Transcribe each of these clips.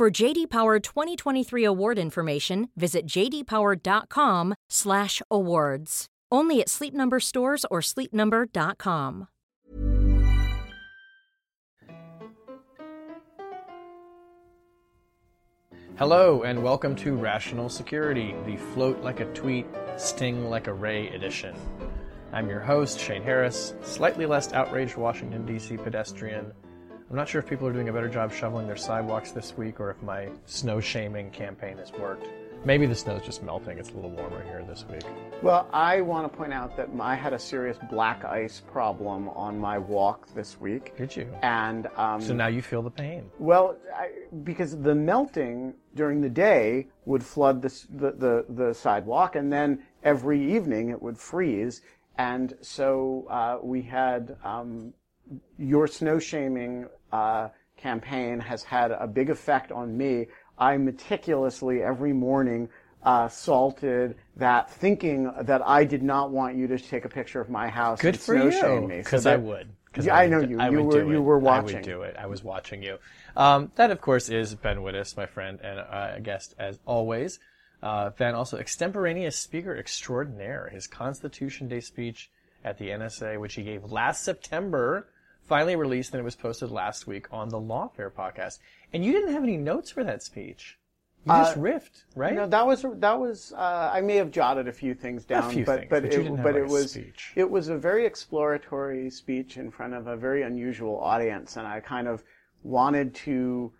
For JD Power 2023 award information, visit jdpower.com/awards. Only at Sleep Number stores or sleepnumber.com. Hello and welcome to Rational Security, the float like a tweet, sting like a ray edition. I'm your host, Shane Harris, slightly less outraged Washington, D.C. pedestrian. I'm not sure if people are doing a better job shoveling their sidewalks this week or if my snow shaming campaign has worked. Maybe the snow's just melting. It's a little warmer here this week. Well, I want to point out that I had a serious black ice problem on my walk this week. Did you? And um, So now you feel the pain. well, I, because the melting during the day would flood the, the, the, the sidewalk, and then every evening it would freeze. And so uh, we had um, your snow shaming uh, campaign has had a big effect on me. I meticulously every morning uh, salted that, thinking that I did not want you to take a picture of my house Good and for snow you. me. So Because I would. Yeah, I would know do- you. I You were- you were I would do it. I was watching you. Um, that, of course, is Ben Wittes, my friend and uh, a guest as always. Uh, ben, also extemporaneous speaker extraordinaire. His Constitution Day speech at the NSA, which he gave last September, finally released, and it was posted last week on the Lawfare podcast. And you didn't have any notes for that speech. You just riffed, right? No, that was that was. Uh, I may have jotted a few things down, few but things, but, but it, but like, it was speech. it was a very exploratory speech in front of a very unusual audience, and I kind of wanted to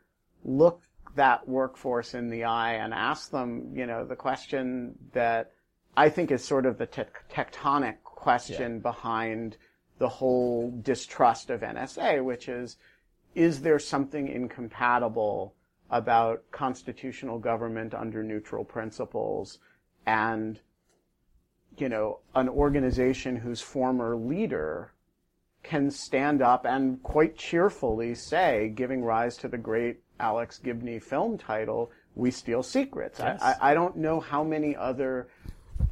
look that workforce in the eye and ask them, you know, the question that I think is sort of the tec- tectonic question behind the whole distrust of NSA, which is, is there something incompatible about constitutional government under neutral principles and, you know, an organization whose former leader can stand up and quite cheerfully say, giving rise to the great Alex Gibney film title, We Steal Secrets. Yes. I, I, I don't know how many other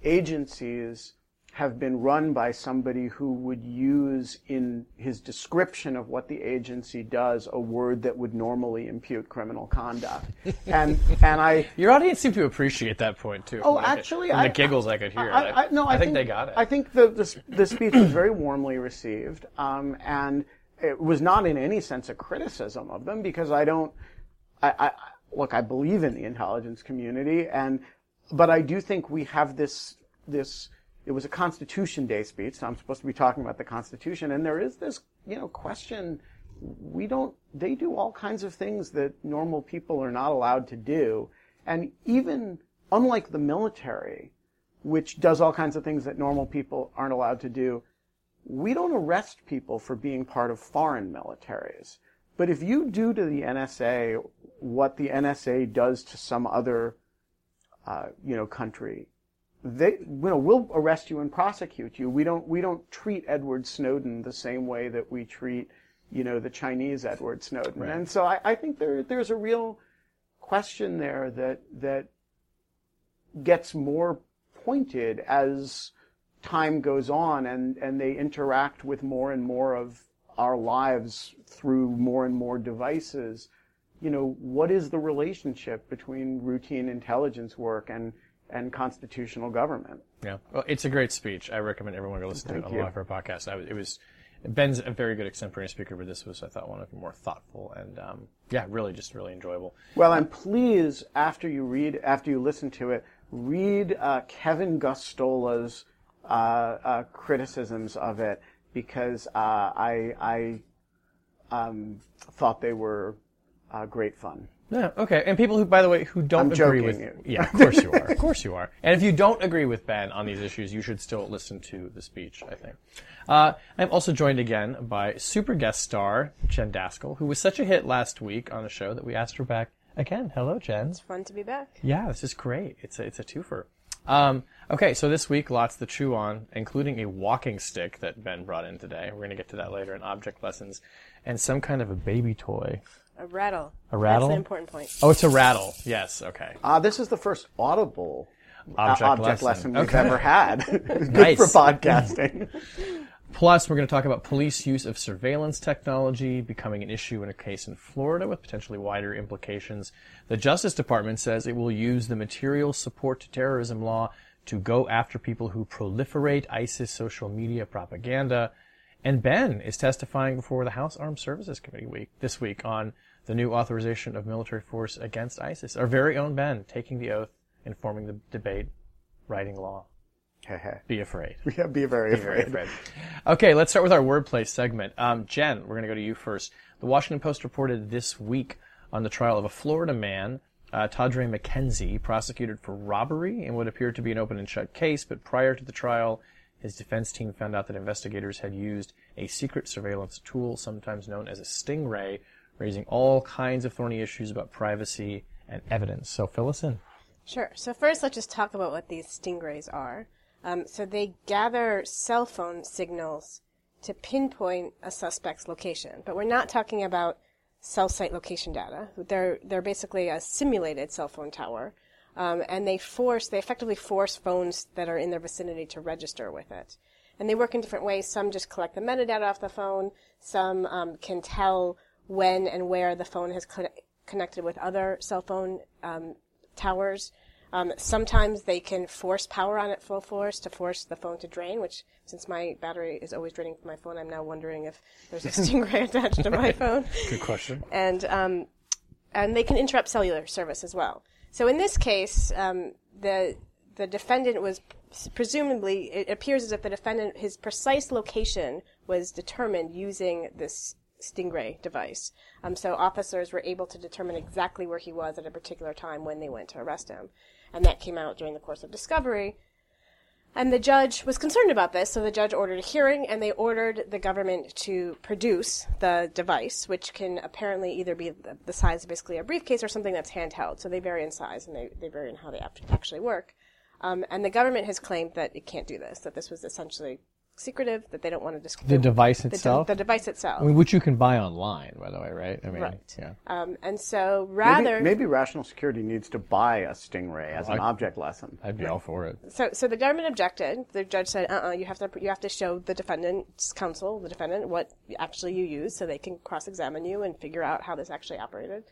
agencies have been run by somebody who would use in his description of what the agency does a word that would normally impute criminal conduct. And and I Your audience seemed to appreciate that point too. Oh, actually, I, the giggles I, could hear. I, I, no, I, think, they got it. I think the the, the speech was very warmly received, um, and it was not in any sense a criticism of them because I don't. I, I look. I believe in the intelligence community, and but I do think we have this this. It was a Constitution Day speech, so I'm supposed to be talking about the Constitution, and there is this, you know, question. We don't. They do all kinds of things that normal people are not allowed to do, and even unlike the military, which does all kinds of things that normal people aren't allowed to do, we don't arrest people for being part of foreign militaries. But if you do to the NSA what the NSA does to some other, uh, you know, country, they, you know, we'll arrest you and prosecute you. We don't, we don't treat Edward Snowden the same way that we treat, you know, the Chinese Edward Snowden. And so I, I think there, there's a real question there that, that gets more pointed as time goes on and, and they interact with more and more of our lives through more and more devices. You know, what is the relationship between routine intelligence work and, and constitutional government? Yeah, well, it's a great speech. I recommend everyone go listen to it on you. the Live podcast. I was, it was Ben's a very good extemporaneous speaker, but this was I thought one of the more thoughtful and um, yeah, really just really enjoyable. Well, and please, after you read, after you listen to it, read uh, Kevin Gosztola's uh, uh, criticisms of it because uh, I, I um, thought they were uh, great fun. Yeah, okay. And people who, by the way, who don't I'm agree joking. with yeah, of course you are, of course you are. And if you don't agree with Ben on these issues, you should still listen to the speech. I think. Uh, I'm also joined again by super guest star Jen Daskal, who was such a hit last week on the show that we asked her back again. Hello, Jen. It's fun to be back. Yeah, this is great. It's a, it's a twofer. Um, okay, so this week, lots to chew on, including a walking stick that Ben brought in today. We're going to get to that later in object lessons, and some kind of a baby toy. A rattle. A rattle? That's the important point. Oh, it's a rattle. Yes. Okay. Uh, this is the first audible uh, Object object, lesson. lesson, we've Okay. ever had. Good Nice. for podcasting. Plus, we're going to talk about police use of surveillance technology becoming an issue in a case in Florida with potentially wider implications. The Justice Department says it will use the material support to terrorism law to go after people who proliferate ISIS social media propaganda. And Ben is testifying before the House Armed Services Committee week this week on the new authorization of military force against ISIS. Our very own Ben taking the oath, informing the debate, writing law. Be afraid. yeah, be very Very afraid. afraid. Okay, let's start with our wordplay segment. Um, Jen, we're going to go to you first. The Washington Post reported this week on the trial of a Florida man, uh, Tadrae McKenzie, prosecuted for robbery in what appeared to be an open and shut case, but prior to the trial, his defense team found out that investigators had used a secret surveillance tool, sometimes known as a stingray, raising all kinds of thorny issues about privacy and evidence. So fill us in. Sure. So first, let's just talk about what these stingrays are. Um, so they gather cell phone signals to pinpoint a suspect's location, but we're not talking about cell site location data. They're they're basically a simulated cell phone tower, um, and they force they effectively force phones that are in their vicinity to register with it. And they work in different ways. Some just collect the metadata off the phone. Some um, can tell when and where the phone has con- connected with other cell phone um, towers. Um, sometimes they can force power on at full force to force the phone to drain, which, since my battery is always draining from my phone, I'm now wondering if there's a stingray attached to my phone. Good question. And, um, and they can interrupt cellular service as well. So in this case, um, the, the defendant was presumably, it appears as if the defendant, his precise location was determined using this Stingray device. Um, so officers were able to determine exactly where he was at a particular time when they went to arrest him. And that came out during the course of discovery. And the judge was concerned about this, so the judge ordered a hearing, and they ordered the government to produce the device, which can apparently either be the, size of basically a briefcase or something that's handheld. So they vary in size and they, they vary in how they actually work. Um, and the government has claimed that it can't do this, that this was essentially secretive, that they don't want to disclose The device the, de- itself? the device itself. I mean, which you can buy online, by the way, right? I mean, Right. yeah. Um, and so rather, maybe rational security needs to buy a stingray as an I- object lesson. I'd be all for it. so so the government objected. The judge said, "Uh, uh you have to you have to show the defendant's counsel, the defendant, what actually you use, so they can cross-examine you and figure out how this actually operated."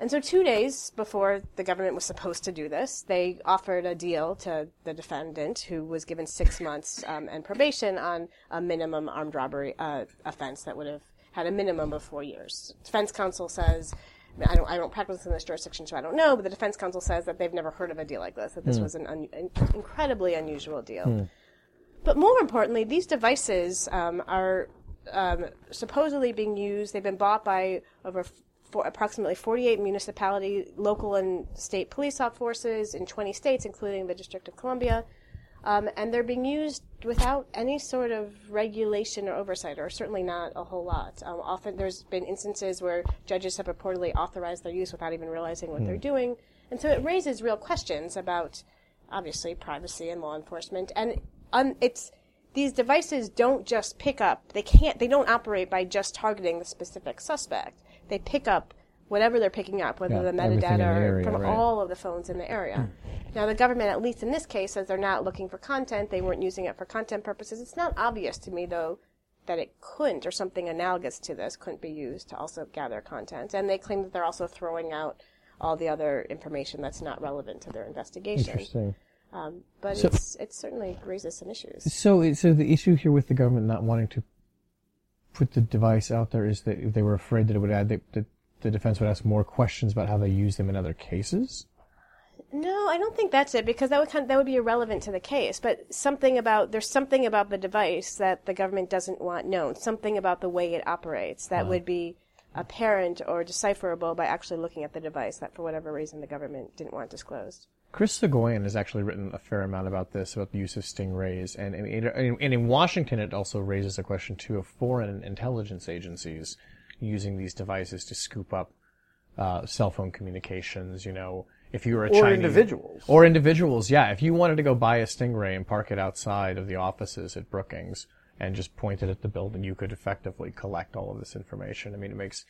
And so, two days before the government was supposed to do this, they offered a deal to the defendant, who was given six months um, and probation on a minimum armed robbery uh, offense that would have had a minimum of four years. Defense counsel says. I don't, I don't practice in this jurisdiction, so I don't know, but the defense counsel says that they've never heard of a deal like this, that this was an, un, an incredibly unusual deal. But more importantly, these devices um, are um, supposedly being used. They've been bought by over for approximately 48 municipality, local and state police forces in 20 states, including the District of Columbia. Um, and they're being used without any sort of regulation or oversight, or certainly not a whole lot. Um, often there's been instances where judges have reportedly authorized their use without even realizing what they're doing. And so it raises real questions about, obviously, privacy and law enforcement. And un- it's these devices don't just pick up, they can't, they don't operate by just targeting the specific suspect. They pick up whatever they're picking up, whether Yeah, the the metadata or area, from right. all of the phones in the area. Now, the government, at least in this case, says they're not looking for content. They weren't using it for content purposes. It's not obvious to me, though, that it couldn't, or something analogous to this, couldn't be used to also gather content. And they claim that they're also throwing out all the other information that's not relevant to their investigation. Interesting. Um, but So- it's, it certainly raises some issues. So, so the issue here with the government not wanting to put the device out there is that they were afraid that it would add that the, the defense would ask more questions about how they use them in other cases. No, I don't think that's it because that would kind that would be irrelevant to the case. But something about there's something about the device that the government doesn't want known. Something about the way it operates that uh-huh. would be apparent or decipherable by actually looking at the device that for whatever reason the government didn't want disclosed. Chris Soghoian has actually written a fair amount about this, about the use of stingrays, and, and, and in Washington it also raises a question too of foreign intelligence agencies using these devices to scoop up uh, cell phone communications. You know, if you were a Or Chinese individuals. or individuals, yeah. If you wanted to go buy a Stingray and park it outside of the offices at Brookings and just point it at the building, you could effectively collect all of this information. I mean, it makes,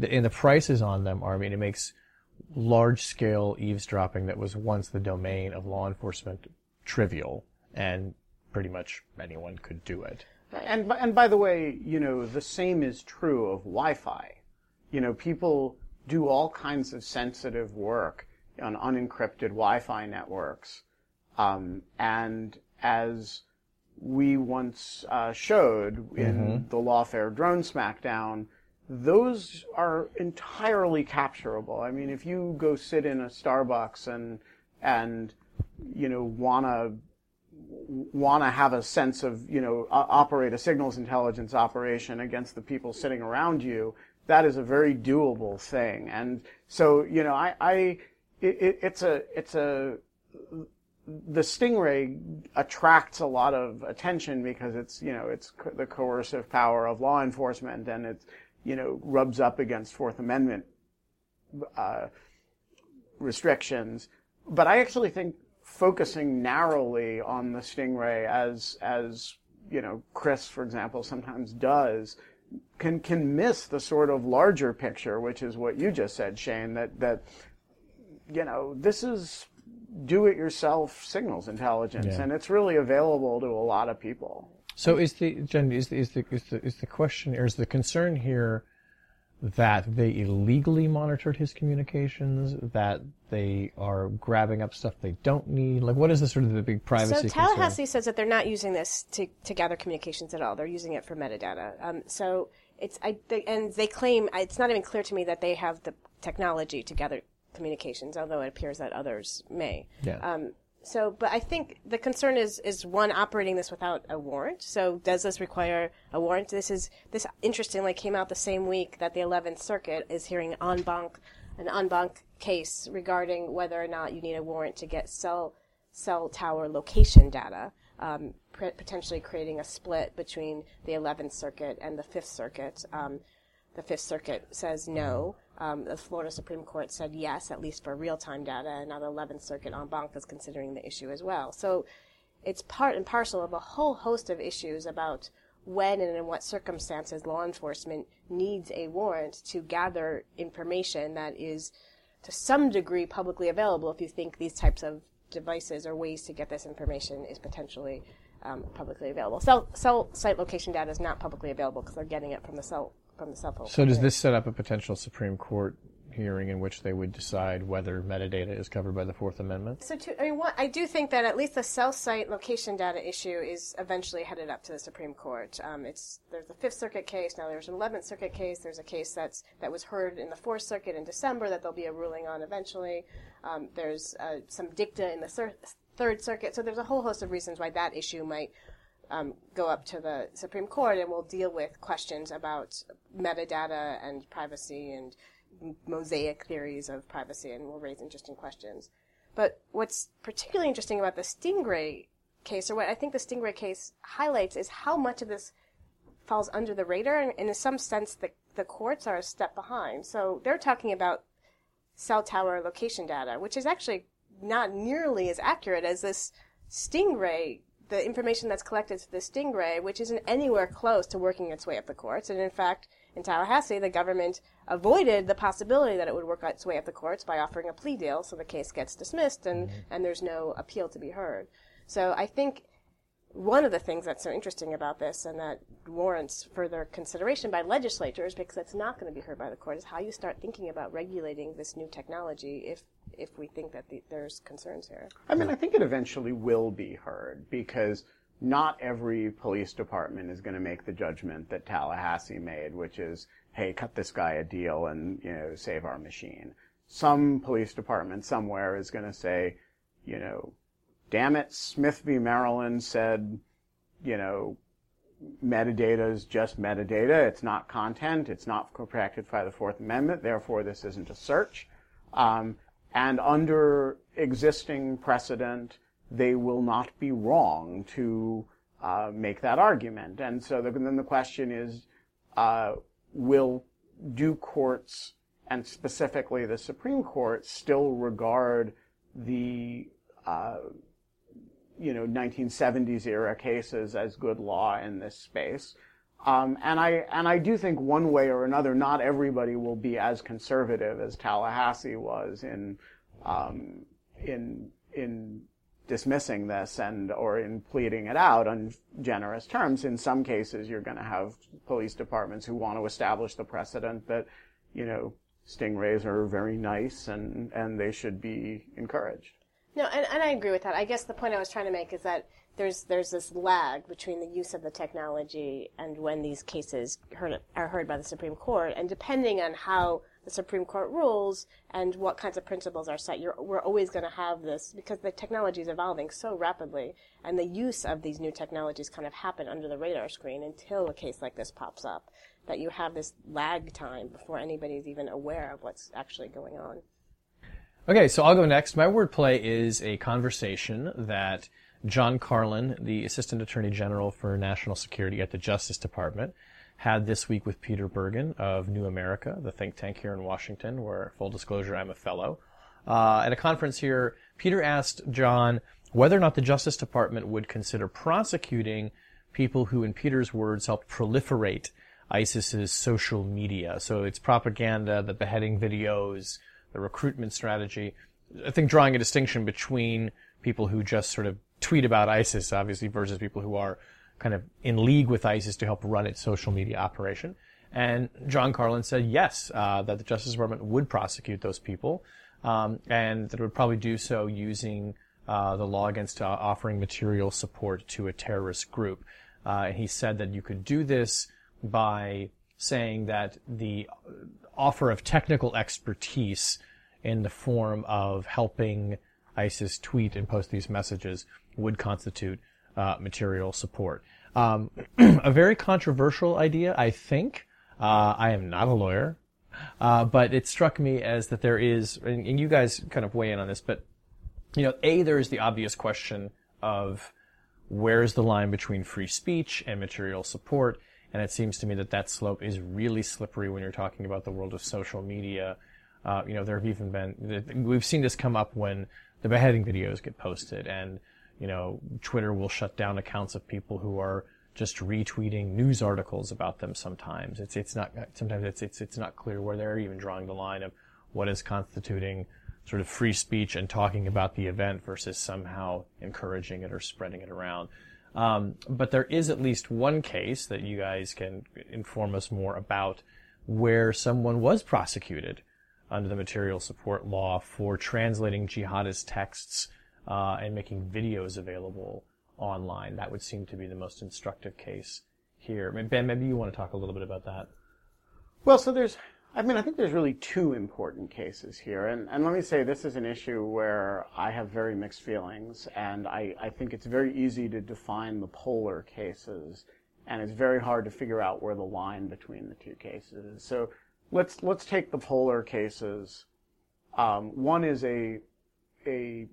and the prices on them are, I mean, it makes large scale eavesdropping that was once the domain of law enforcement trivial and pretty much anyone could do it. And and by the way, you know, the same is true of Wi-Fi. You know, people do all kinds of sensitive work on unencrypted Wi-Fi networks, um, and as we once uh, showed in the Lawfare drone smackdown, those are entirely capturable. I mean, if you go sit in a Starbucks and and you know wanna want to have a sense of, you know, operate a signals intelligence operation against the people sitting around you, that is a very doable thing. And so, you know, I, I it, it's a, it's a, the Stingray attracts a lot of attention because it's, you know, it's co- the coercive power of law enforcement and it, you know, rubs up against Fourth Amendment uh, restrictions. But I actually think focusing narrowly on the stingray, as as you know, Chris, for example, sometimes does, can can miss the sort of larger picture, which is what you just said, Shane. That that you know, this is do-it-yourself signals intelligence, Yeah. and it's really available to a lot of people. So is the Jen, is the, is the is the is the question or is the concern here that they illegally monitored his communications, that they are grabbing up stuff they don't need? Like, what is the sort of the big privacy So concern? Tallahassee says that they're not using this to, to gather communications at all. They're using it for metadata. Um, so it's I they, and they claim it's not even clear to me that they have the technology to gather communications, although it appears that others may. Yeah. Um, so, but I think the concern is is one operating this without a warrant. So, does this require a warrant? This is this interestingly came out the same week that the 11th Circuit is hearing en banc an en banc case regarding whether or not you need a warrant to get cell cell tower location data, um, potentially creating a split between the 11th Circuit and the Fifth Circuit. Um, the Fifth Circuit says no. Um, the Florida Supreme Court said yes, at least for real-time data, and now the Eleventh Circuit en banc is considering the issue as well. So it's part and parcel of a whole host of issues about when and in what circumstances law enforcement needs a warrant to gather information that is to some degree publicly available if you think these types of devices or ways to get this information is potentially um, publicly available. Cell, cell site location data is not publicly available because they're getting it from the cell the cell phone. So does this set up a potential Supreme Court hearing in which they would decide whether metadata is covered by the Fourth Amendment? So, to, I mean, what, I do think that at least the cell site location data issue is eventually headed up to the Supreme Court. Um, it's there's a Fifth Circuit case now. There's an Eleventh Circuit case. There's a case that's that was heard in the Fourth Circuit in December that there'll be a ruling on eventually. Um, there's uh, some dicta in the Thir- Third Circuit. So there's a whole host of reasons why that issue might um, go up to the Supreme Court, and we'll deal with questions about metadata and privacy and mosaic theories of privacy, and we'll raise interesting questions. But what's particularly interesting about the Stingray case, or what I think the Stingray case highlights, is how much of this falls under the radar, and, and in some sense, the, the courts are a step behind. So they're talking about cell tower location data, which is actually not nearly as accurate as this Stingray, the information that's collected through the Stingray, which isn't anywhere close to working its way up the courts. And in fact, in Tallahassee, the government avoided the possibility that it would work its way up the courts by offering a plea deal, so the case gets dismissed and, mm-hmm. and there's no appeal to be heard. So I think one of the things that's so interesting about this and that warrants further consideration by legislatures because it's not going to be heard by the court is how you start thinking about regulating this new technology if if we think that the, there's concerns here. I mean, I think it eventually will be heard because not every police department is going to make the judgment that Tallahassee made, which is, hey, cut this guy a deal and, you know, save our machine. Some police department somewhere is going to say, you know, damn it, Smith v. Maryland said, you know, metadata is just metadata. It's not content. It's not protected by the Fourth Amendment. Therefore, this isn't a search. Um, and under existing precedent, they will not be wrong to uh, make that argument. And so the, then the question is, uh, will do courts and specifically the Supreme Court, still regard the uh, you know 1970s era cases as good law in this space. Um, and I and I do think one way or another, not everybody will be as conservative as Tallahassee was in um, in in dismissing this and or in pleading it out on generous terms. In some cases, you're going to have police departments who want to establish the precedent that you know stingrays are very nice and and they should be encouraged. No, and, and I agree with that. I guess the point I was trying to make is that there's there's this lag between the use of the technology and when these cases heard, are heard by the Supreme Court, and depending on how the Supreme Court rules and what kinds of principles are set, you're, we're always going to have this because the technology is evolving so rapidly, and the use of these new technologies kind of happen under the radar screen until a case like this pops up. That you have this lag time before anybody's even aware of what's actually going on. Okay, so I'll go next. My wordplay is a conversation that John Carlin, the Assistant Attorney General for National Security at the Justice Department, had this week with Peter Bergen of New America, the think tank here in Washington, where, full disclosure, I'm a fellow. Uh, at a conference here, Peter asked John whether or not the Justice Department would consider prosecuting people who, in Peter's words, helped proliferate ISIS's social media. So it's propaganda, the beheading videos, the recruitment strategy. I think drawing a distinction between people who just sort of tweet about ISIS, obviously, versus people who are kind of in league with ISIS to help run its social media operation. And John Carlin said yes, uh, that the Justice Department would prosecute those people, um, and that it would probably do so using uh, the law against uh, offering material support to a terrorist group. Uh, and he said that you could do this by saying that the offer of technical expertise in the form of helping ISIS tweet and post these messages would constitute uh, material support. Um, a very controversial idea, I think. Uh, I am not a lawyer, uh, but it struck me as that there is, and, and you guys kind of weigh in on this, but you know, a there is the obvious question of where is the line between free speech and material support, and it seems to me that that slope is really slippery when you're talking about the world of social media. Uh, you know, there have even been, we've seen this come up when the beheading videos get posted and, you know, Twitter will shut down accounts of people who are just retweeting news articles about them sometimes. It's, it's not, sometimes it's, it's, it's not clear where they're even drawing the line of what is constituting sort of free speech and talking about the event versus somehow encouraging it or spreading it around. Um, but there is at least one case that you guys can inform us more about where someone was prosecuted under the material support law for translating jihadist texts uh, and making videos available online. That would seem to be the most instructive case here. Ben, maybe you want to talk a little bit about that. Well, so there's I mean, I think there's really two important cases here. And, and let me say, this is an issue where I have very mixed feelings, and I, I think it's very easy to define the polar cases, and it's very hard to figure out where the line between the two cases is. So let's, let's take the polar cases. Um, one is a, a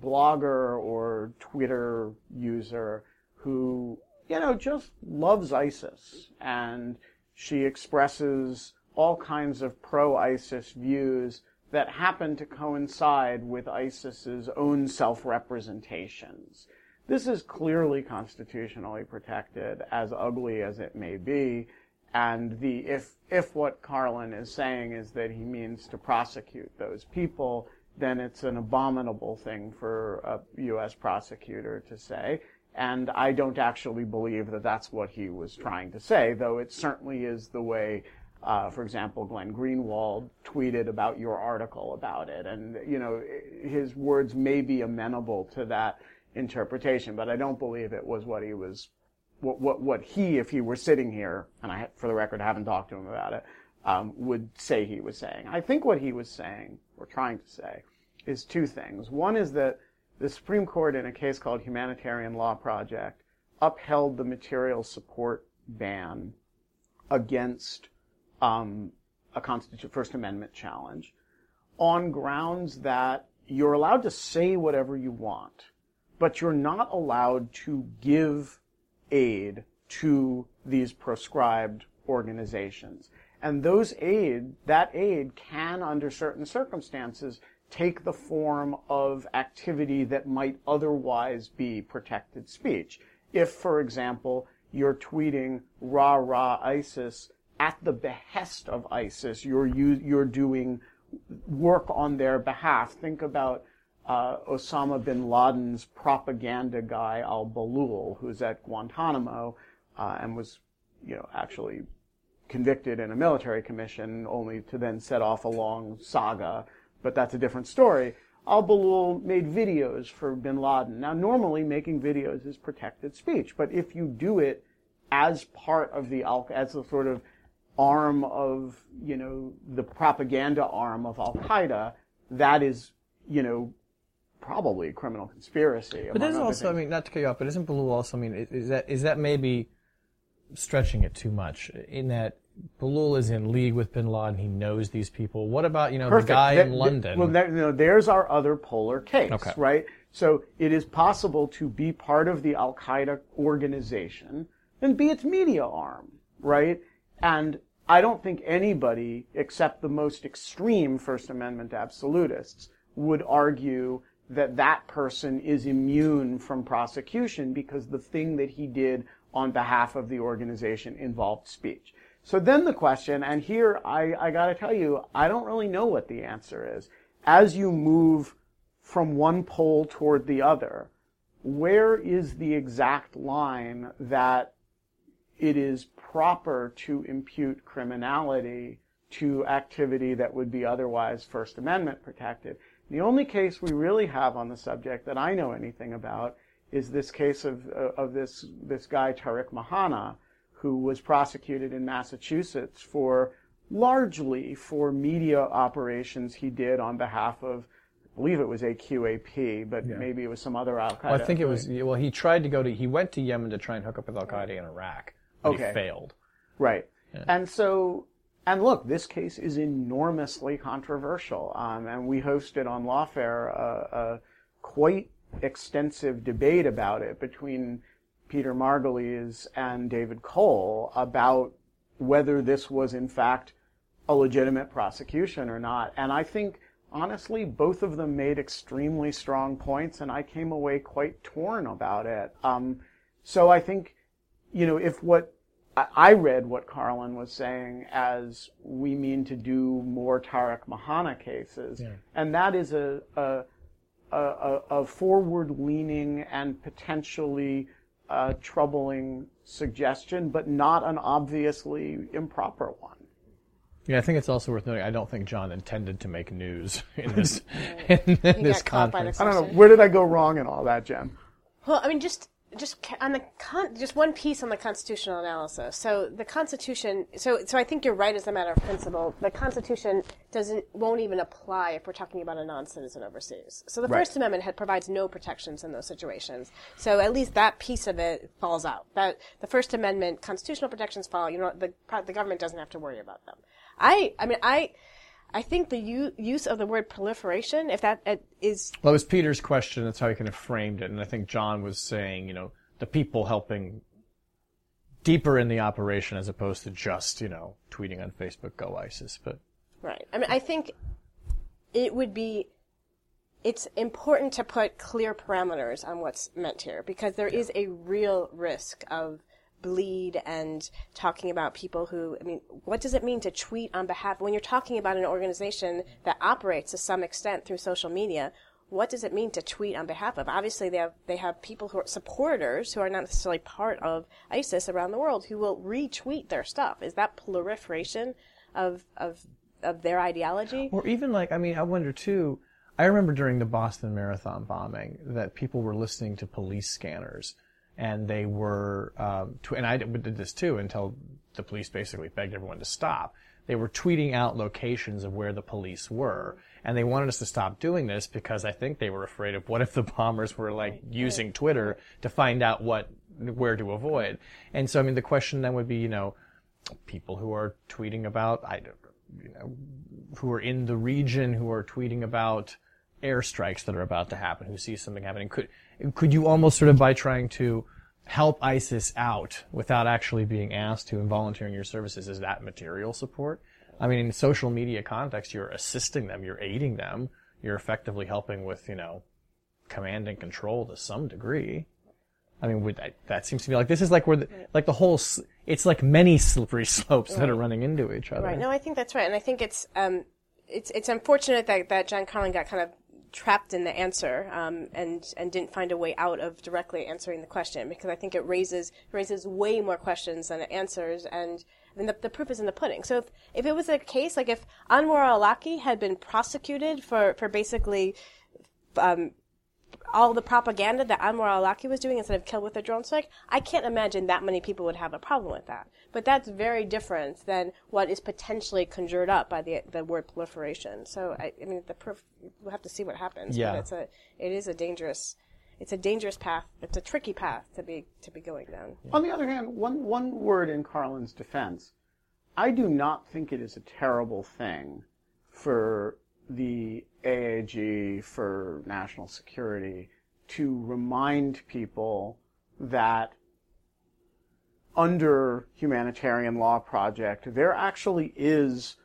blogger or Twitter user who, you know, just loves ISIS, and she expresses all kinds of pro-ISIS views that happen to coincide with ISIS's own self-representations. This is clearly constitutionally protected, as ugly as it may be, and the if if what Carlin is saying is that he means to prosecute those people, then it's an abominable thing for a U.S. prosecutor to say. And I don't actually believe that that's what he was trying to say, though it certainly is the way uh, for example, Glenn Greenwald tweeted about your article about it, and you know his words may be amenable to that interpretation, but I don't believe it was what he was, what what, what he, if he were sitting here, and I, for the record, I haven't talked to him about it, um, would say he was saying. I think what he was saying, or trying to say, is two things. One is that the Supreme Court, in a case called Humanitarian Law Project, upheld the material support ban against um, a First Amendment challenge on grounds that you're allowed to say whatever you want, but you're not allowed to give aid to these proscribed organizations. And those aid, that aid can, under certain circumstances, take the form of activity that might otherwise be protected speech. If, for example, you're tweeting rah rah ISIS at the behest of ISIS, you're, you're doing work on their behalf. Think about uh, Osama bin Laden's propaganda guy Al Bahlul, who's at Guantanamo uh, and was, you know, actually convicted in a military commission, only to then set off a long saga. But that's a different story. Al Bahlul made videos for bin Laden. Now, normally making videos is protected speech, but if you do it as part of the Al, as a sort of arm of, you know, the propaganda arm of Al Qaeda, that is, you know, probably a criminal conspiracy. But there's also, things. I mean, not to cut you off, but isn't Bahlul also, I mean, is that is that maybe stretching it too much in that Bahlul is in league with Bin Laden. He knows these people. What about you know Perfect. the guy that, in London? Well, that, you know, there's our other polar case, okay. right? So it is possible to be part of the Al Qaeda organization and be its media arm, right? And I don't think anybody, except the most extreme First Amendment absolutists, would argue that that person is immune from prosecution because the thing that he did on behalf of the organization involved speech. So then the question, and here I, I gotta tell you, I don't really know what the answer is. As you move from one pole toward the other, where is the exact line that it is proper to impute criminality to activity that would be otherwise First Amendment protected? The only case we really have on the subject that I know anything about is this case of, uh, of this, this guy, Tarek Mehanna, who was prosecuted in Massachusetts for largely for media operations he did on behalf of, I believe it was AQAP, but yeah. maybe it was some other Al Qaeda. Well, I think it was. Well, he tried to go to. He went to Yemen to try and hook up with Al Qaeda in Iraq. But okay. He failed. Right. Yeah. And so, and look, this case is enormously controversial. Um, and we hosted on Lawfare a, a quite extensive debate about it between Peter Margulies and David Cole about whether this was in fact a legitimate prosecution or not. And I think, honestly, both of them made extremely strong points, and I came away quite torn about it. Um, so I think, you know, if what I read what Carlin was saying as we mean to do more Tarek Mehanna cases, yeah. and that is a, a, a, a forward-leaning and potentially a troubling suggestion, but not an obviously improper one. Yeah, I think it's also worth noting. I don't think John intended to make news in this in this conference. I don't know where did I go wrong in all that, Jen. Well, I mean, just just on the con- just one piece on the constitutional analysis. So the Constitution. So so I think you're right as a matter of principle. The Constitution doesn't won't even apply if we're talking about a non-citizen overseas. So the right. First Amendment had, provides no protections in those situations. So at least that piece of it falls out. That the First Amendment constitutional protections fall. You know the the government doesn't have to worry about them. I I mean I. I think the u- use of the word proliferation, if that uh, is well, it was Peter's question. That's how he kind of framed it, and I think John was saying, you know, the people helping deeper in the operation as opposed to just, you know, tweeting on Facebook, "Go ISIS." But right. I mean, I think it would be. It's important to put clear parameters on what's meant here because there yeah. is a real risk of bleed and talking about people who, I mean, what does it mean to tweet on behalf, when you're talking about an organization that operates to some extent through social media, what does it mean to tweet on behalf of? Obviously, they have they have people who are supporters who are not necessarily part of ISIS around the world who will retweet their stuff. Is that proliferation of of of their ideology? Or even like, I mean, I wonder too. I remember during the Boston Marathon bombing that people were listening to police scanners and they were, um, tw- and I did this too until the police basically begged everyone to stop. They were tweeting out locations of where the police were, and they wanted us to stop doing this because I think they were afraid of what if the bombers were like using Twitter to find out what where to avoid. And so, I mean, the question then would be, you know, people who are tweeting about, I, you know, who are in the region who are tweeting about airstrikes that are about to happen, who see something happening, could could you almost sort of by trying to help ISIS out without actually being asked to and volunteering your services, is that material support? I mean, in social media context, you're assisting them, you're aiding them, you're effectively helping with, you know, command and control to some degree. I mean, would that, that seems to be like this is like where the, like the whole it's like many slippery slopes that are running into each other. Right. No, I think that's right, and I think it's um, it's it's unfortunate that that John Carlin got kind of trapped in the answer um, and and didn't find a way out of directly answering the question because I think it raises raises way more questions than it answers, and the, the proof is in the pudding. So if if it was a case like if Anwar al-Awlaki had been prosecuted for for basically um, all the propaganda that Anwar al-Awlaki was doing instead of kill with a drone strike, I can't imagine that many people would have a problem with that. But that's very different than what is potentially conjured up by the the word proliferation. So I, I mean, the proof we'll have to see what happens. Yeah. But it's a it is a dangerous it's a dangerous path. It's a tricky path to be to be going down. On the other hand, one, one word in Carlin's defense. I do not think it is a terrible thing for the AAG, for national security, to remind people that under Humanitarian Law Project, there actually is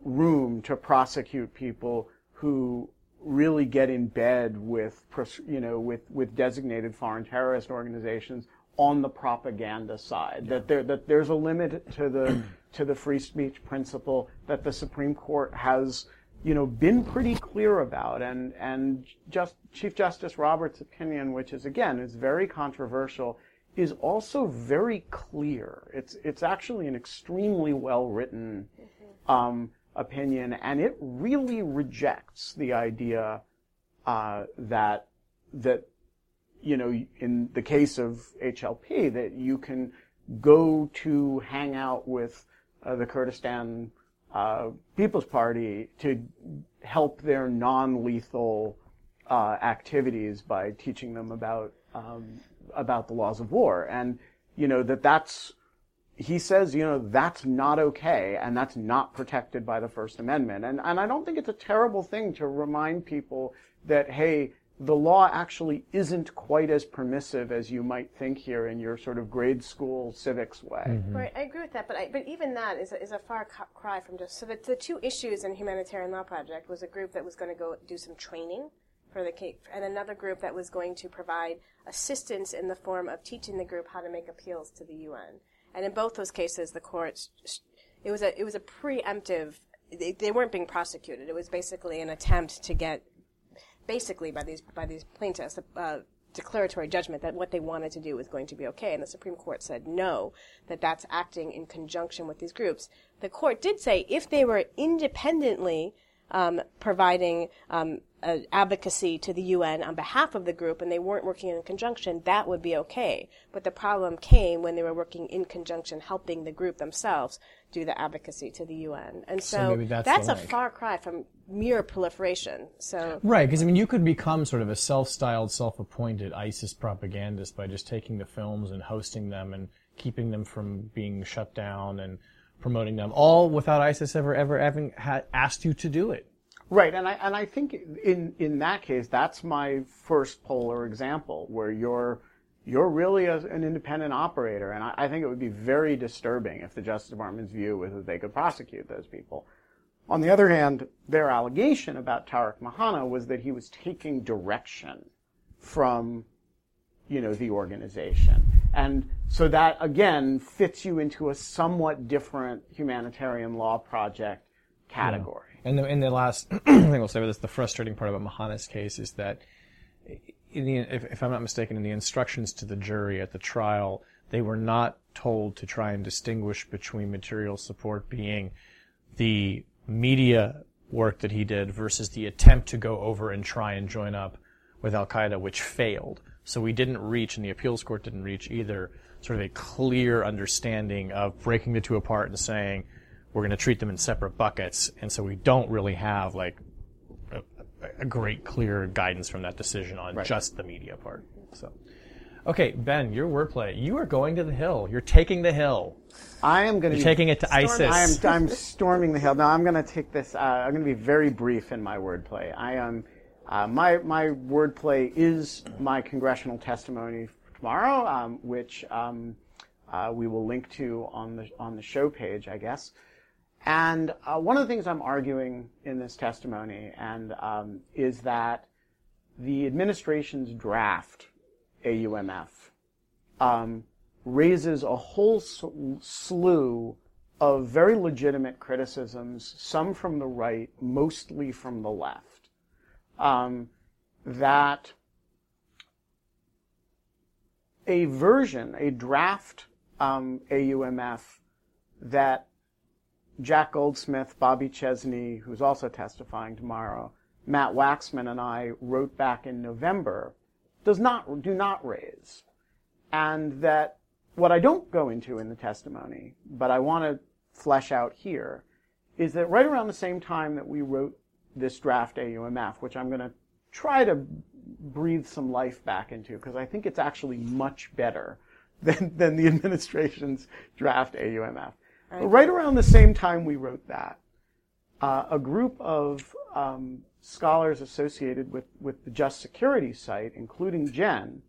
room to prosecute people who really get in bed with, you know, with, with designated foreign terrorist organizations on the propaganda side. That there that there's a limit to the to the free speech principle that the Supreme Court has, you know, been pretty clear about. And and just Chief Justice Roberts' opinion, which is again is very controversial, is also very clear. It's it's actually an extremely well written um, opinion, and it really rejects the idea uh, that that you know in the case of HLP that you can go to hang out with uh, the Kurdistan uh, People's Party to help their non-lethal uh, activities by teaching them about um, about the laws of war, and you know that that's he says, you know, that's not okay and that's not protected by the First Amendment. And, and I don't think it's a terrible thing to remind people that, hey, the law actually isn't quite as permissive as you might think here in your sort of grade school civics way. Mm-hmm. Right, I agree with that, but I, but even that is a, is a far c- cry from just so the, the two issues in Humanitarian Law Project was a group that was going to go do some training for the case, and another group that was going to provide assistance in the form of teaching the group how to make appeals to the UN. And in both those cases, the courts it was a it was a preemptive. They, they weren't being prosecuted. It was basically an attempt to get basically by these by these plaintiffs uh, declaratory judgment that what they wanted to do was going to be okay, and the Supreme Court said no, that that's acting in conjunction with these groups. The court did say if they were independently um, providing um, uh, advocacy to the UN on behalf of the group and they weren't working in conjunction, that would be okay. But the problem came when they were working in conjunction, helping the group themselves do the advocacy to the UN. And so, maybe that's the a far cry from mere proliferation. So Right, because I mean, you could become sort of a self-styled, self-appointed ISIS propagandist by just taking the films and hosting them and keeping them from being shut down and promoting them, all without ISIS ever, ever having ha- asked you to do it. Right, and I and I think in in that case, that's my first polar example where you're you're really a, an independent operator, and I, I think it would be very disturbing if the Justice Department's view was that they could prosecute those people. On the other hand, their allegation about Tarek Mehanna was that he was taking direction from, you know, the organization. And so that again fits you into a somewhat different humanitarian law project category. And the, the last thing I'll say about this, the frustrating part about Mehanna's case is that, in the, if, if I'm not mistaken, in the instructions to the jury at the trial, they were not told to try and distinguish between material support being the media work that he did versus the attempt to go over and try and join up with Al Qaeda, which failed. So we didn't reach, and the appeals court didn't reach either, sort of a clear understanding of breaking the two apart and saying we're going to treat them in separate buckets. And so we don't really have like a, great clear guidance from that decision on just the media part. So, okay, Ben, your wordplay. You are going to the hill. You're taking the hill. I am going to be taking it to ISIS. I am I'm storming the hill. Now I'm going to take this. Uh, I'm going to be very brief in my wordplay. I am. Uh, my my wordplay is my congressional testimony tomorrow, um, which um, uh, we will link to on the on the show page, I guess. And uh, one of the things I'm arguing in this testimony and um, is that the administration's draft AUMF um, raises a whole slew of very legitimate criticisms, some from the right, mostly from the left, um, that a version, a draft um, AUMF that Jack Goldsmith, Bobby Chesney, who's also testifying tomorrow, Matt Waxman, and I wrote back in November, does not do not raise, and that what I don't go into in the testimony, but I want to flesh out here, is that right around the same time that we wrote this draft AUMF, which I'm going to try to breathe some life back into because I think it's actually much better than, than the administration's draft AUMF. Right. right around the same time we wrote that, uh, a group of um, scholars associated with, with the Just Security site, including Jen,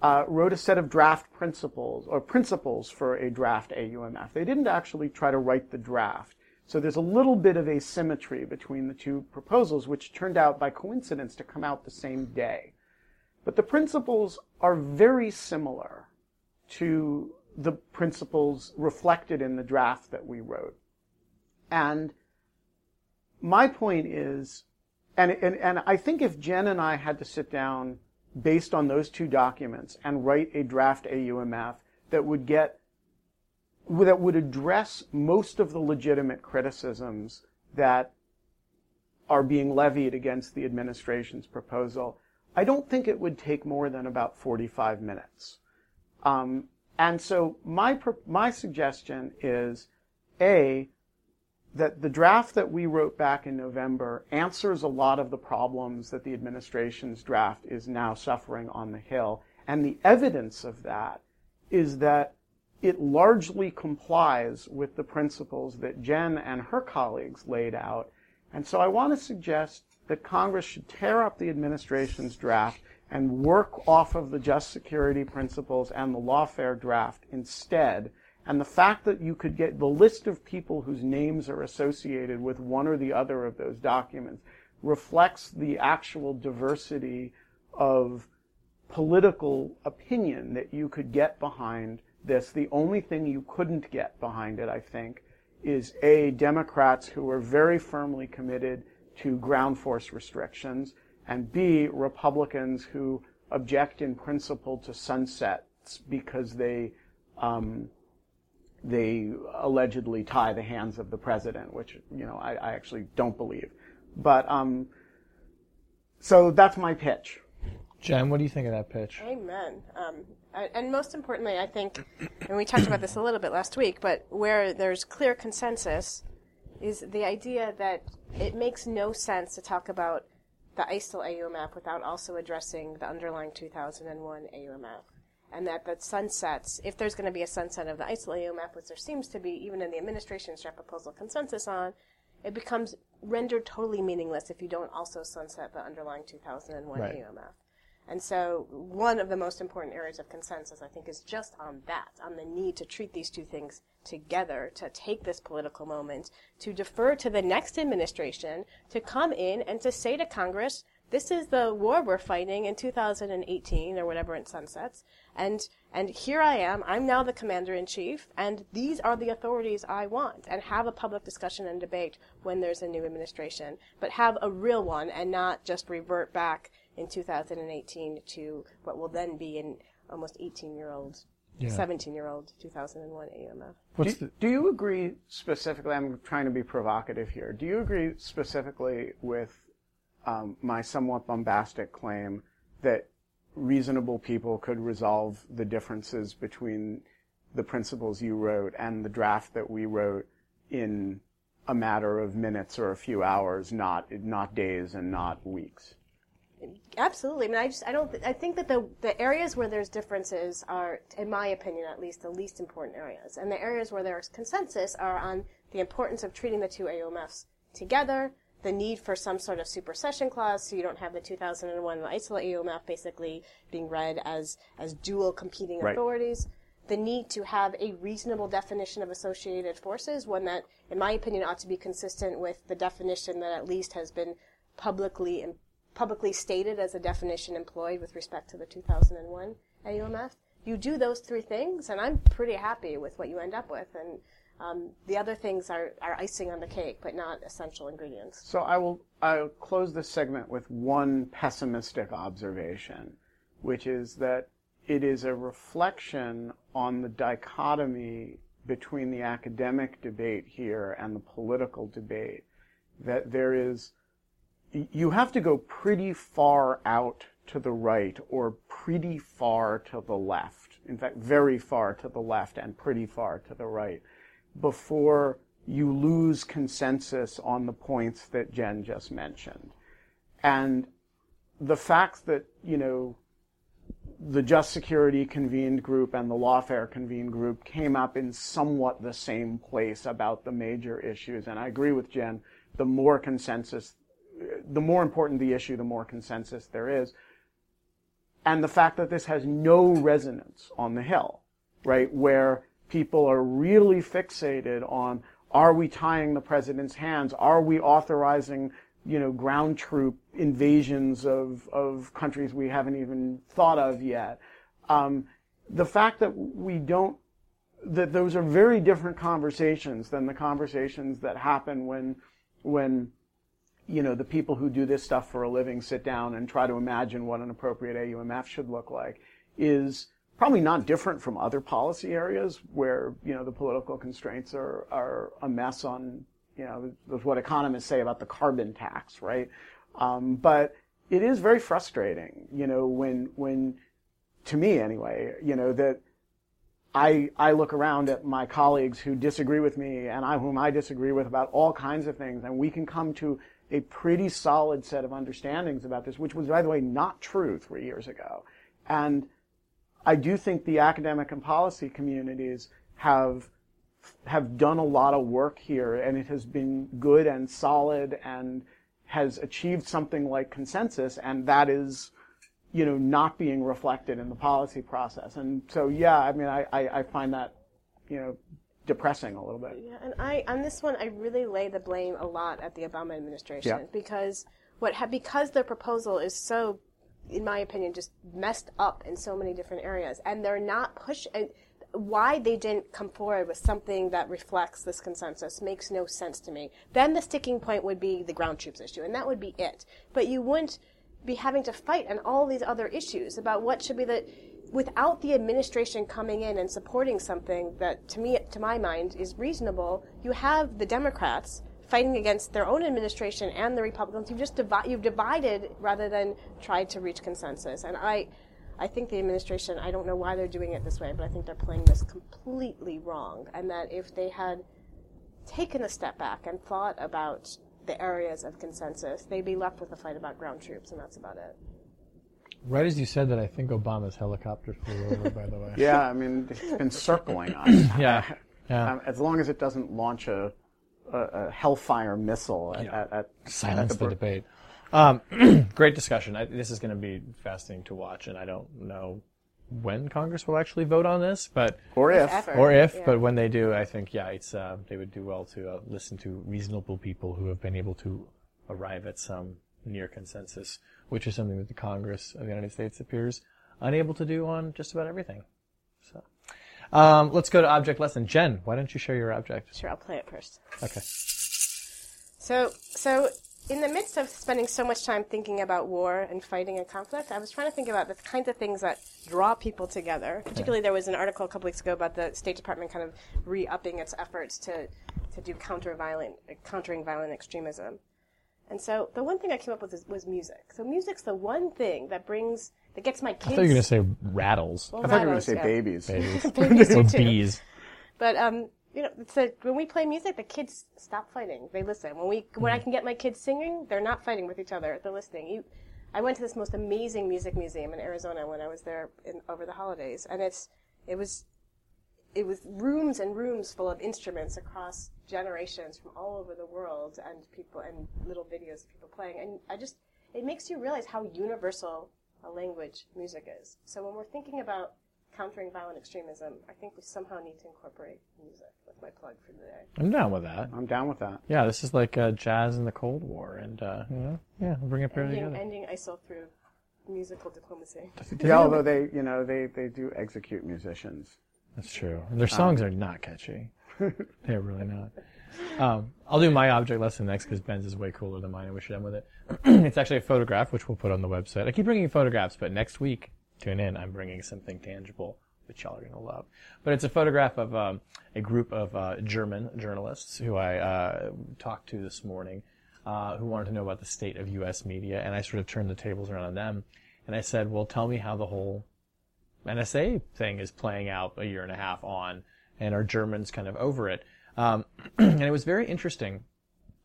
uh, wrote a set of draft principles or principles for a draft AUMF. They didn't actually try to write the draft. So there's a little bit of asymmetry between the two proposals, which turned out by coincidence to come out the same day. But the principles are very similar to the principles reflected in the draft that we wrote. And my point is, and, and, and I think if Jen and I had to sit down based on those two documents and write a draft AUMF that would get that would address most of the legitimate criticisms that are being levied against the administration's proposal, I don't think it would take more than about 45 minutes. Um, and so my my suggestion is, a, that the draft that we wrote back in November answers a lot of the problems that the administration's draft is now suffering on the Hill, and the evidence of that is that it largely complies with the principles that Jen and her colleagues laid out. And so I want to suggest that Congress should tear up the administration's draft and work off of the just security principles and the lawfare draft instead. And the fact that you could get the list of people whose names are associated with one or the other of those documents reflects the actual diversity of political opinion that you could get behind this, the only thing you couldn't get behind it, I think, is A, Democrats who are very firmly committed to ground force restrictions, and B, Republicans who object in principle to sunsets because they um, they allegedly tie the hands of the president, which you know I, I actually don't believe. But um, so that's my pitch. Jen, what do you think of that pitch? Amen. Um, and most importantly, I think, and we talked about this a little bit last week, but where there's clear consensus is the idea that it makes no sense to talk about the ISIL AUMF without also addressing the underlying 2001 AUMF. And that the sunsets, if there's going to be a sunset of the ISIL AUMF, which there seems to be, even in the administration's draft proposal, consensus on, it becomes rendered totally meaningless if you don't also sunset the underlying 2001 right. AUMF. And so, one of the most important areas of consensus, I think, is just on that, on the need to treat these two things together, to take this political moment, to defer to the next administration, to come in and to say to Congress, this is the war we're fighting in 2018 or whatever it sunsets, and and here I am. I'm now the commander in chief, and these are the authorities I want. And have a public discussion and debate when there's a new administration, but have a real one and not just revert back in 2018 to what will then be an almost 18 year old, 17 year old 2001 AUMF. Do, do, you agree specifically? I'm trying to be provocative here. Do you agree specifically with um, my somewhat bombastic claim that reasonable people could resolve the differences between the principles you wrote and the draft that we wrote in a matter of minutes or a few hours, not not days and not weeks? Absolutely. I mean, I just I don't th- I think that the the areas where there's differences are, in my opinion, at least the least important areas, and the areas where there's consensus are on the importance of treating the two AUMFs together, the need for some sort of supersession clause so you don't have the 2001 ISIL AUMF basically being read as, as dual competing Right. authorities. The need to have a reasonable definition of associated forces, one that, in my opinion, ought to be consistent with the definition that at least has been publicly publicly stated as a definition employed with respect to the 2001 AUMF. You do those three things, and I'm pretty happy with what you end up with. And um, the other things are, are icing on the cake, but not essential ingredients. So I will I'll close this segment with one pessimistic observation, which is that it is a reflection on the dichotomy between the academic debate here and the political debate that there is you have to go pretty far out to the right or pretty far to the left. In fact, very far to the left and pretty far to the right before you lose consensus on the points that Jen just mentioned. And the fact that, you know, the Just Security convened group and the Lawfare convened group came up in somewhat the same place about the major issues. And I agree with Jen, the more consensus the more important the issue, the more consensus there is. And the fact that this has no resonance on the Hill, right, where people are really fixated on are we tying the president's hands? Are we authorizing, you know, ground troop invasions of, of countries we haven't even thought of yet? Um, the fact that we don't, that those are very different conversations than the conversations that happen when, when you know, the people who do this stuff for a living sit down and try to imagine what an appropriate AUMF should look like is probably not different from other policy areas where, you know, the political constraints are, are a mess on, you know, what economists say about the carbon tax, right? Um, but it is very frustrating, you know, when, when, to me anyway, you know, that I, I look around at my colleagues who disagree with me and I, whom I disagree with about all kinds of things, and we can come to a pretty solid set of understandings about this, which was, by the way, not true three years ago. And I do think the academic and policy communities have have done a lot of work here, and it has been good and solid and has achieved something like consensus, and that is, you know, not being reflected in the policy process. And so, yeah, I mean, I, I, I find that, you know, depressing a little bit. Yeah, and I on this one I really lay the blame a lot at the Obama administration Yeah. because what ha- because their proposal is so, in my opinion, just messed up in so many different areas, and they're not push. and Why they didn't come forward with something that reflects this consensus makes no sense to me. Then the sticking point would be the ground troops issue, and that would be it. But you wouldn't be having to fight on all these other issues about what should be the without the administration coming in and supporting something that to me to my mind is reasonable you have the democrats fighting against their own administration and the republicans. You've just divi- you've divided rather than tried to reach consensus. And i i think the administration i don't know why they're doing it this way but i think they're playing this completely wrong and that if they had taken a step back and thought about the areas of consensus they'd be left with a fight about ground troops and that's about it Right as you said that, I think Obama's helicopter flew over. by the way. Yeah, I mean, it's been circling us. Yeah. Yeah. Um, as long as it doesn't launch a, a, a hellfire missile at, Yeah. at, at Silence at the br- debate. Um, great discussion. I, this is going to be fascinating to watch, and I don't know when Congress will actually vote on this, but Or if. ever. or if, Yeah. but when they do, I think yeah, it's uh, they would do well to uh, listen to reasonable people who have been able to arrive at some near consensus, which is something that the Congress of the United States appears unable to do on just about everything. So, um, let's go to object lesson. Jen, why don't you share your object? sure i'll play it first Okay. So, so in the midst of spending so much time thinking about war and fighting and conflict, I was trying to think about the kinds of things that draw people together. Particularly, there was an article a couple weeks ago about the State Department kind of re-upping its efforts to to do counter-violent, countering violent extremism. And so, the one thing I came up with is, was music. So, music's the one thing that brings that gets my kids. I thought you were going to say rattles. well, I thought you were going to say yeah. babies. Babies do or too. bees. But um, you know, it's a, when we play music, the kids stop fighting. They listen. When we when I can get my kids singing, they're not fighting with each other. They're listening. You, I went to this most amazing music museum in Arizona when I was there in, over the holidays, and it's it was it was rooms and rooms full of instruments across generations from all over the world and people and little videos of people playing and I just it makes you realize how universal a language music is. So when we're thinking about countering violent extremism, I think we somehow need to incorporate music. with my plug for today. I'm down with that. I'm down with that. Yeah, this is like uh, jazz in the Cold War, and uh, you know, yeah, we'll bring it better Ending, together. ending ISIL through musical diplomacy. Yeah, although they, you know, they, they do execute musicians. That's true. And their songs are not catchy. They're really not. Um, I'll do my object lesson next because Ben's is way cooler than mine, and we should end with it. it's actually a photograph, which we'll put on the website. I keep bringing photographs, but next week, tune in. I'm bringing something tangible, which y'all are gonna love. But it's a photograph of um, a group of uh, German journalists who I uh, talked to this morning, uh, who wanted to know about the state of U.S. media, and I sort of turned the tables around on them, and I said, "Well, tell me how the whole NSA thing is playing out a year and a half on, and are Germans kind of over it? Um, and it was very interesting.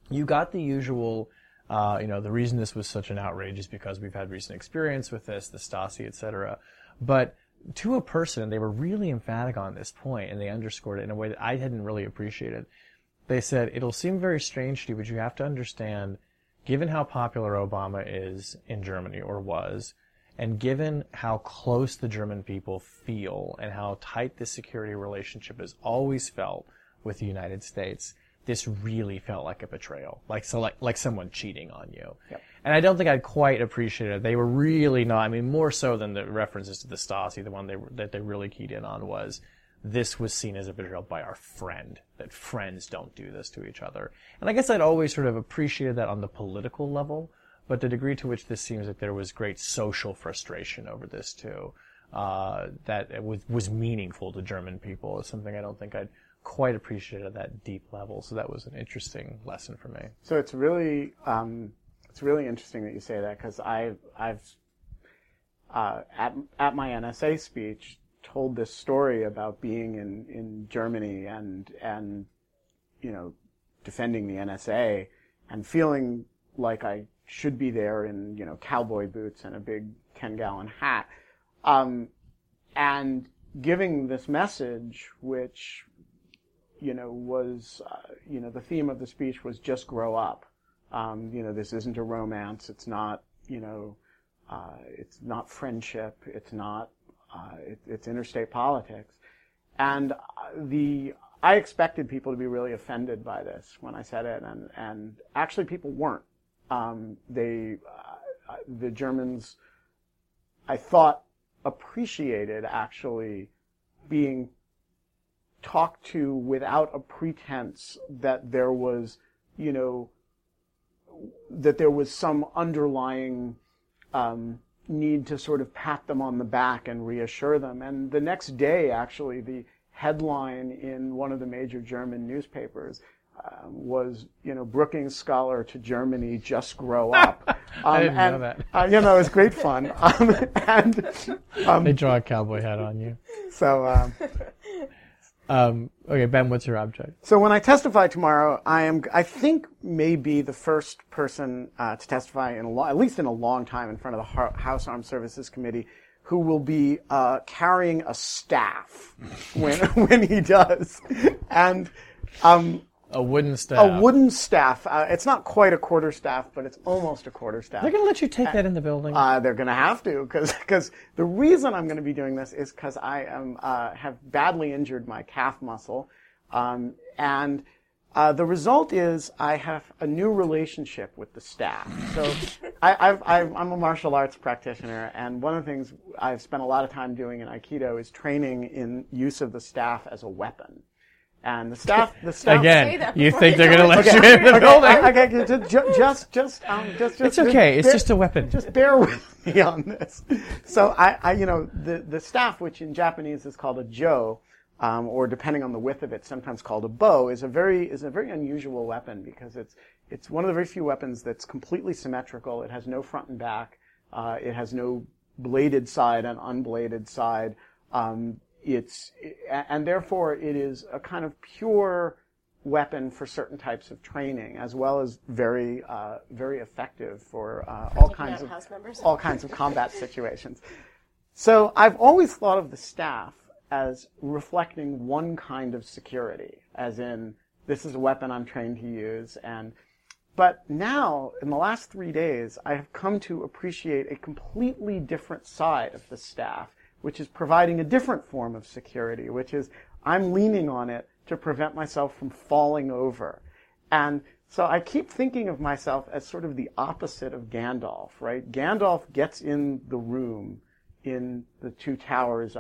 You got the usual, uh, you know, the reason this was such an outrage is because we've had recent experience with this, the Stasi, etc. But to a person, they were really emphatic on this point, and they underscored it in a way that I hadn't really appreciated. They said, it'll seem very strange to you, but you have to understand, given how popular Obama is in Germany, or was, and given how close the German people feel and how tight this security relationship has always felt with the United States, this really felt like a betrayal, like so, like like someone cheating on you. And I don't think I'd quite appreciated it. They were really not. I mean, more so than the references to the Stasi, the one they that they really keyed in on was this was seen as a betrayal by our friend. That friends don't do this to each other. And I guess I'd always sort of appreciated that on the political level, but the degree to which this seems like there was great social frustration over this too, uh, that was, was meaningful to German people is something I don't think I'd quite appreciated at that deep level. So that was an interesting lesson for me. So it's really um, it's really interesting that you say that because I've I've uh, at at my NSA speech told this story about being in, in Germany and and you know defending the NSA and feeling like I should be there in you know cowboy boots and a big ten gallon hat, um, and giving this message which you know was uh, you know the theme of the speech was just grow up. Um, you know this isn't a romance. It's not you know uh, it's not friendship. It's not uh, it, it's interstate politics. And uh, the I expected people to be really offended by this when I said it, and and actually people weren't. Um, they uh, the Germans I thought appreciated actually being talked to without a pretense that there was, you know, that there was some underlying um, need to sort of pat them on the back and reassure them. And the next day, actually, the headline in one of the major German newspapers um, was, you know, Brookings scholar to Germany, just grow up. Um, I didn't know that. Uh, you know, it was great fun. Um, and um, They draw a cowboy hat on you. so, um, Um, okay, Ben, what's your object? So when I testify tomorrow, I am, I think, maybe the first person uh, to testify in a lo- at least in a long time in front of the House Armed Services Committee, who will be uh, carrying a staff when when he does, and um, A wooden staff. a wooden staff. Uh, it's not quite a quarter staff, but it's almost a quarter staff. They're gonna let you take that in the building. Uh, they're going to have to because the reason I'm going to be doing this is because I am uh, have badly injured my calf muscle, um, and uh, the result is I have a new relationship with the staff. So I, I've, I've, I'm a martial arts practitioner, and one of the things I've spent a lot of time doing in Aikido is training in use of the staff as a weapon. And the staff, the staff. Again, you think they're gonna let in. you in the okay, building? I- okay, ju- ju- just, just, um, just, just. It's okay. It's bear- just a weapon. Just bear with me on this. So I, I, you know, the the staff, which in Japanese is called a jo, um, or depending on the width of it, sometimes called a bo, is a very is a very unusual weapon because it's it's one of the very few weapons that's completely symmetrical. It has no front and back. Uh, it has no bladed side and unbladed side. Um, it's and therefore it is a kind of pure weapon for certain types of training, as well as very uh, very effective for uh, all kinds of all kinds of combat situations. So I've always thought of the staff as reflecting one kind of security, as in this is a weapon I'm trained to use, and but now, in the last three days, I have come to appreciate a completely different side of the staff, which is providing a different form of security, which is I'm leaning on it to prevent myself from falling over. And so I keep thinking of myself as sort of the opposite of Gandalf, right? Gandalf gets in the room in the two towers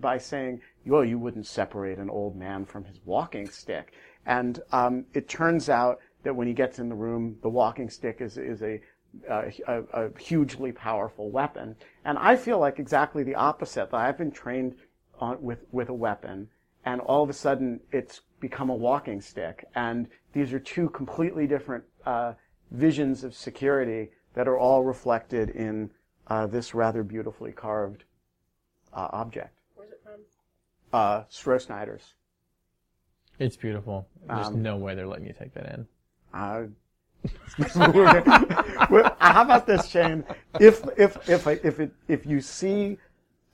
by saying, well, you wouldn't separate an old man from his walking stick. And um, it turns out that when he gets in the room, the walking stick is, is a, a, a hugely powerful weapon. And I feel like exactly the opposite, that I've been trained on, with, with a weapon, and all of a sudden it's become a walking stick. And these are two completely different uh, visions of security that are all reflected in uh, this rather beautifully carved uh, object. Where's it from? Uh, Stroh-Snyder's. It's beautiful. There's um, no way they're letting you take that in. Uh, how about this, Shane? If if if if it, if you see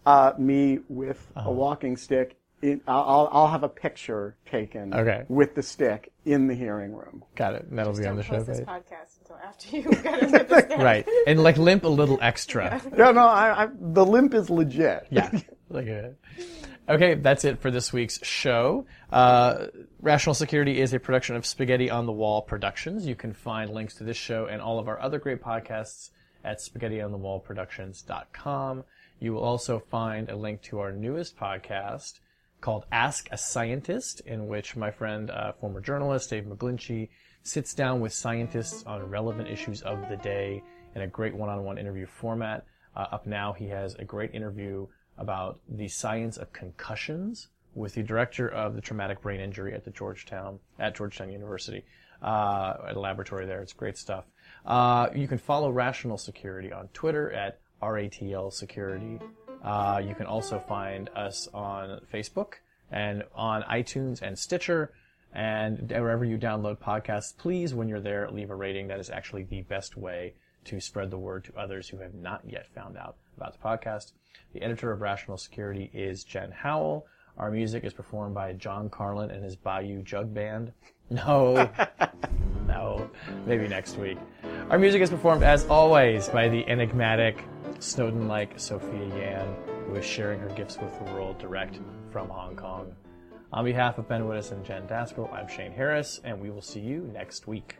uh, me with uh-huh. a walking stick, it, I'll I'll have a picture taken okay. with the stick in the hearing room. Got it. And that'll Just be on the show page. This podcast until after you got into the right, and like limp a little extra. yeah, no, I, I, the limp is legit. Yeah, like a. Okay, that's it for this week's show. Uh, Rational Security is a production of Spaghetti on the Wall Productions. You can find links to this show and all of our other great podcasts at spaghettionthewallproductions.com. You will also find a link to our newest podcast called Ask a Scientist, in which my friend, uh, former journalist Dave McGlinchey, sits down with scientists on relevant issues of the day in a great one-on-one interview format. Uh, up now, he has a great interview about the science of concussions with the director of the traumatic brain injury at the Georgetown at Georgetown University uh, at a laboratory there. It's great stuff. Uh, you can follow Rational Security on Twitter at RATL Security. Uh, you can also find us on Facebook and on iTunes and Stitcher. And wherever you download podcasts, please, when you're there, leave a rating. That is actually the best way to spread the word to others who have not yet found out about the podcast. The editor of Rational Security is Jen Howell. Our music is performed by John Carlin and his Bayou Jug Band. No, no, maybe next week. Our music is performed, as always, by the enigmatic, Snowden-like Sophia Yan, who is sharing her gifts with the world direct from Hong Kong. On behalf of Ben Wittes and Jen Daskal, I'm Shane Harris, and we will see you next week.